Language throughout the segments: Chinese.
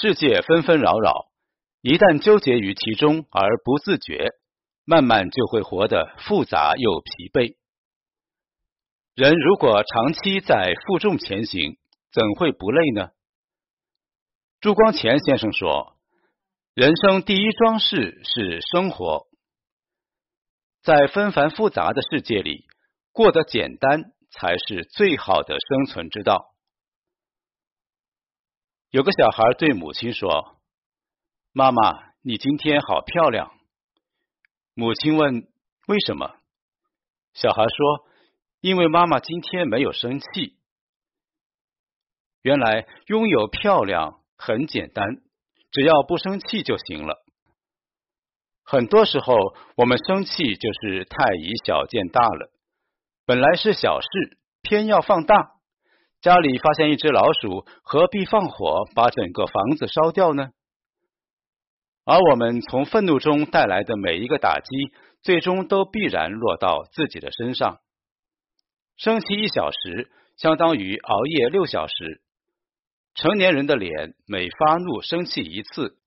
世界纷纷扰扰，一旦纠结于其中而不自觉，慢慢就会活得复杂又疲惫。人如果长期在负重前行，怎会不累呢？朱光潜先生说：“人生第一桩事是生活，在纷繁复杂的世界里，过得简单才是最好的生存之道。”有个小孩对母亲说：“妈妈，你今天好漂亮。”母亲问：“为什么？”小孩说。因为妈妈今天没有生气。原来拥有漂亮很简单，只要不生气就行了。很多时候我们生气就是太以小见大了，本来是小事，偏要放大。家里发现一只老鼠，何必放火把整个房子烧掉呢？而我们从愤怒中带来的每一个打击，最终都必然落到自己的身上。生气一小时，相当于熬夜六小时。成年人的脸每发怒生气一次，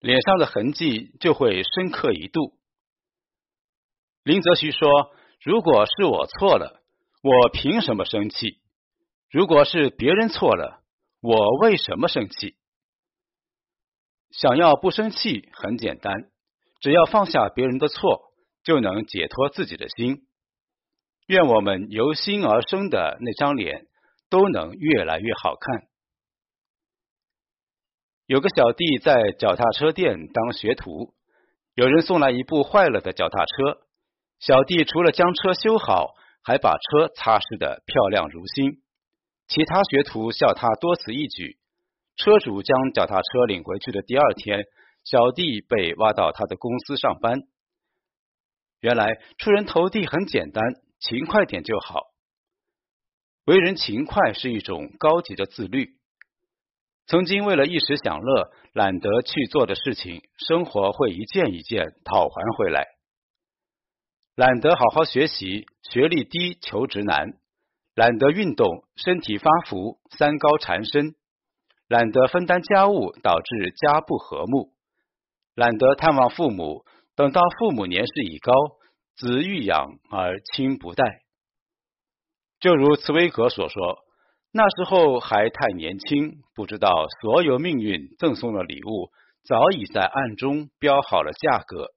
脸上的痕迹就会深刻一度。林则徐说：“如果是我错了，我凭什么生气？如果是别人错了，我为什么生气？”想要不生气很简单，只要放下别人的错，就能解脱自己的心。愿我们由心而生的那张脸都能越来越好看。有个小弟在脚踏车店当学徒，有人送来一部坏了的脚踏车，小弟除了将车修好，还把车擦拭的漂亮如新。其他学徒笑他多此一举。车主将脚踏车领回去的第二天，小弟被挖到他的公司上班。原来出人头地很简单。勤快点就好。为人勤快是一种高级的自律。曾经为了一时享乐，懒得去做的事情，生活会一件一件讨还回来。懒得好好学习，学历低，求职难；懒得运动，身体发福，三高缠身；懒得分担家务，导致家不和睦；懒得探望父母，等到父母年事已高。子欲养而亲不待，就如茨威格所说：“那时候还太年轻，不知道所有命运赠送的礼物早已在暗中标好了价格。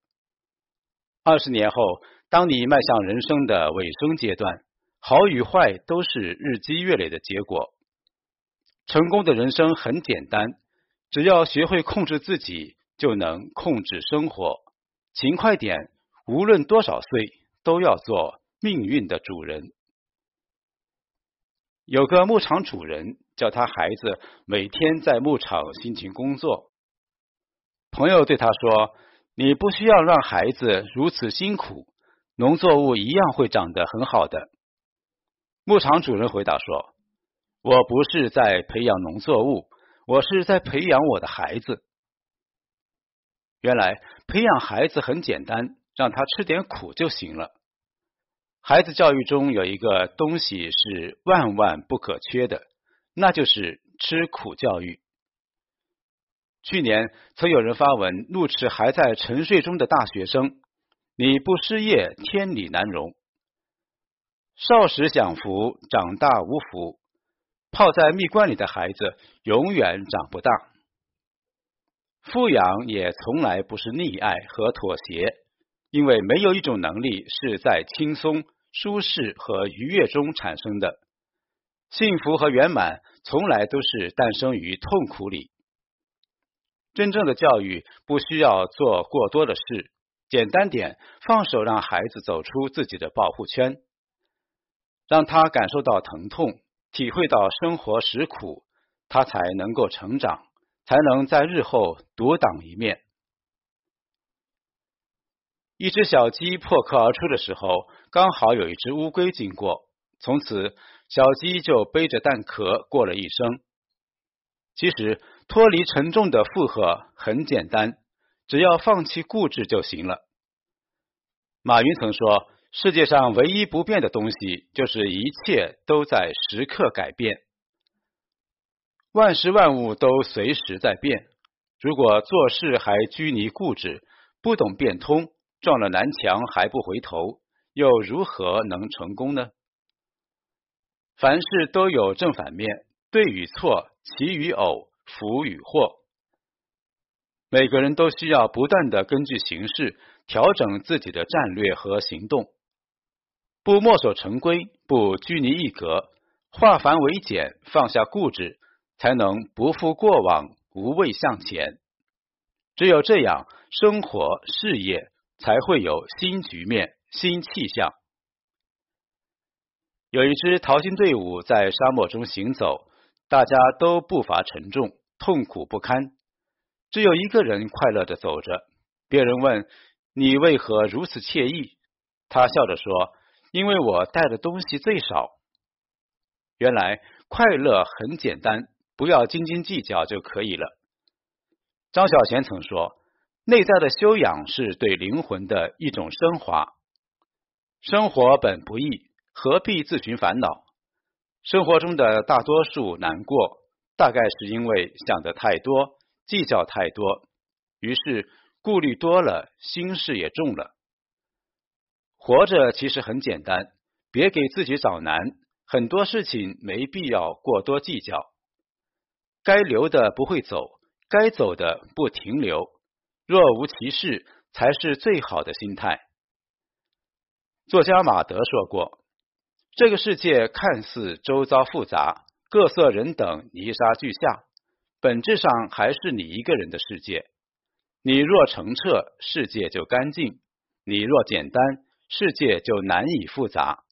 二十年后，当你迈向人生的尾声阶段，好与坏都是日积月累的结果。成功的人生很简单，只要学会控制自己，就能控制生活。勤快点。”无论多少岁，都要做命运的主人。有个牧场主人叫他孩子每天在牧场辛勤工作。朋友对他说：“你不需要让孩子如此辛苦，农作物一样会长得很好的。”牧场主人回答说：“我不是在培养农作物，我是在培养我的孩子。原来培养孩子很简单。”让他吃点苦就行了。孩子教育中有一个东西是万万不可缺的，那就是吃苦教育。去年曾有人发文怒斥还在沉睡中的大学生：“你不失业，天理难容。少时享福，长大无福。泡在蜜罐里的孩子永远长不大。富养也从来不是溺爱和妥协。”因为没有一种能力是在轻松、舒适和愉悦中产生的，幸福和圆满从来都是诞生于痛苦里。真正的教育不需要做过多的事，简单点，放手让孩子走出自己的保护圈，让他感受到疼痛，体会到生活实苦，他才能够成长，才能在日后独当一面。一只小鸡破壳而出的时候，刚好有一只乌龟经过，从此小鸡就背着蛋壳过了一生。其实脱离沉重的负荷很简单，只要放弃固执就行了。马云曾说：“世界上唯一不变的东西，就是一切都在时刻改变。万事万物都随时在变。如果做事还拘泥固执，不懂变通，撞了南墙还不回头，又如何能成功呢？凡事都有正反面，对与错，奇与偶，福与祸。每个人都需要不断的根据形势调整自己的战略和行动，不墨守成规，不拘泥一格，化繁为简，放下固执，才能不负过往。无畏向前，只有这样，生活事业才会有新局面、新气象。有一支淘金队伍在沙漠中行走，大家都步伐沉重，痛苦不堪。只有一个人快乐的走着。别人问：“你为何如此惬意？”他笑着说：“因为我带的东西最少。”原来快乐很简单。不要斤斤计较就可以了。张小娴曾说：“内在的修养是对灵魂的一种升华。生活本不易，何必自寻烦恼？生活中的大多数难过，大概是因为想的太多，计较太多，于是顾虑多了，心事也重了。活着其实很简单，别给自己找难。很多事情没必要过多计较。”该留的不会走，该走的不停留，若无其事才是最好的心态。作家马德说过：“这个世界看似周遭复杂，各色人等泥沙俱下，本质上还是你一个人的世界。你若澄澈，世界就干净；你若简单，世界就难以复杂。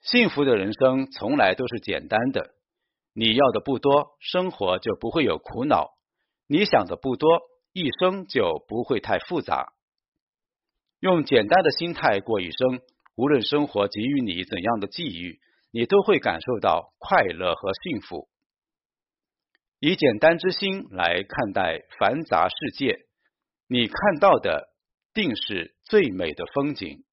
幸福的人生从来都是简单的。”你要的不多，生活就不会有苦恼；你想的不多，一生就不会太复杂。用简单的心态过一生，无论生活给予你怎样的际遇，你都会感受到快乐和幸福。以简单之心来看待繁杂世界，你看到的定是最美的风景。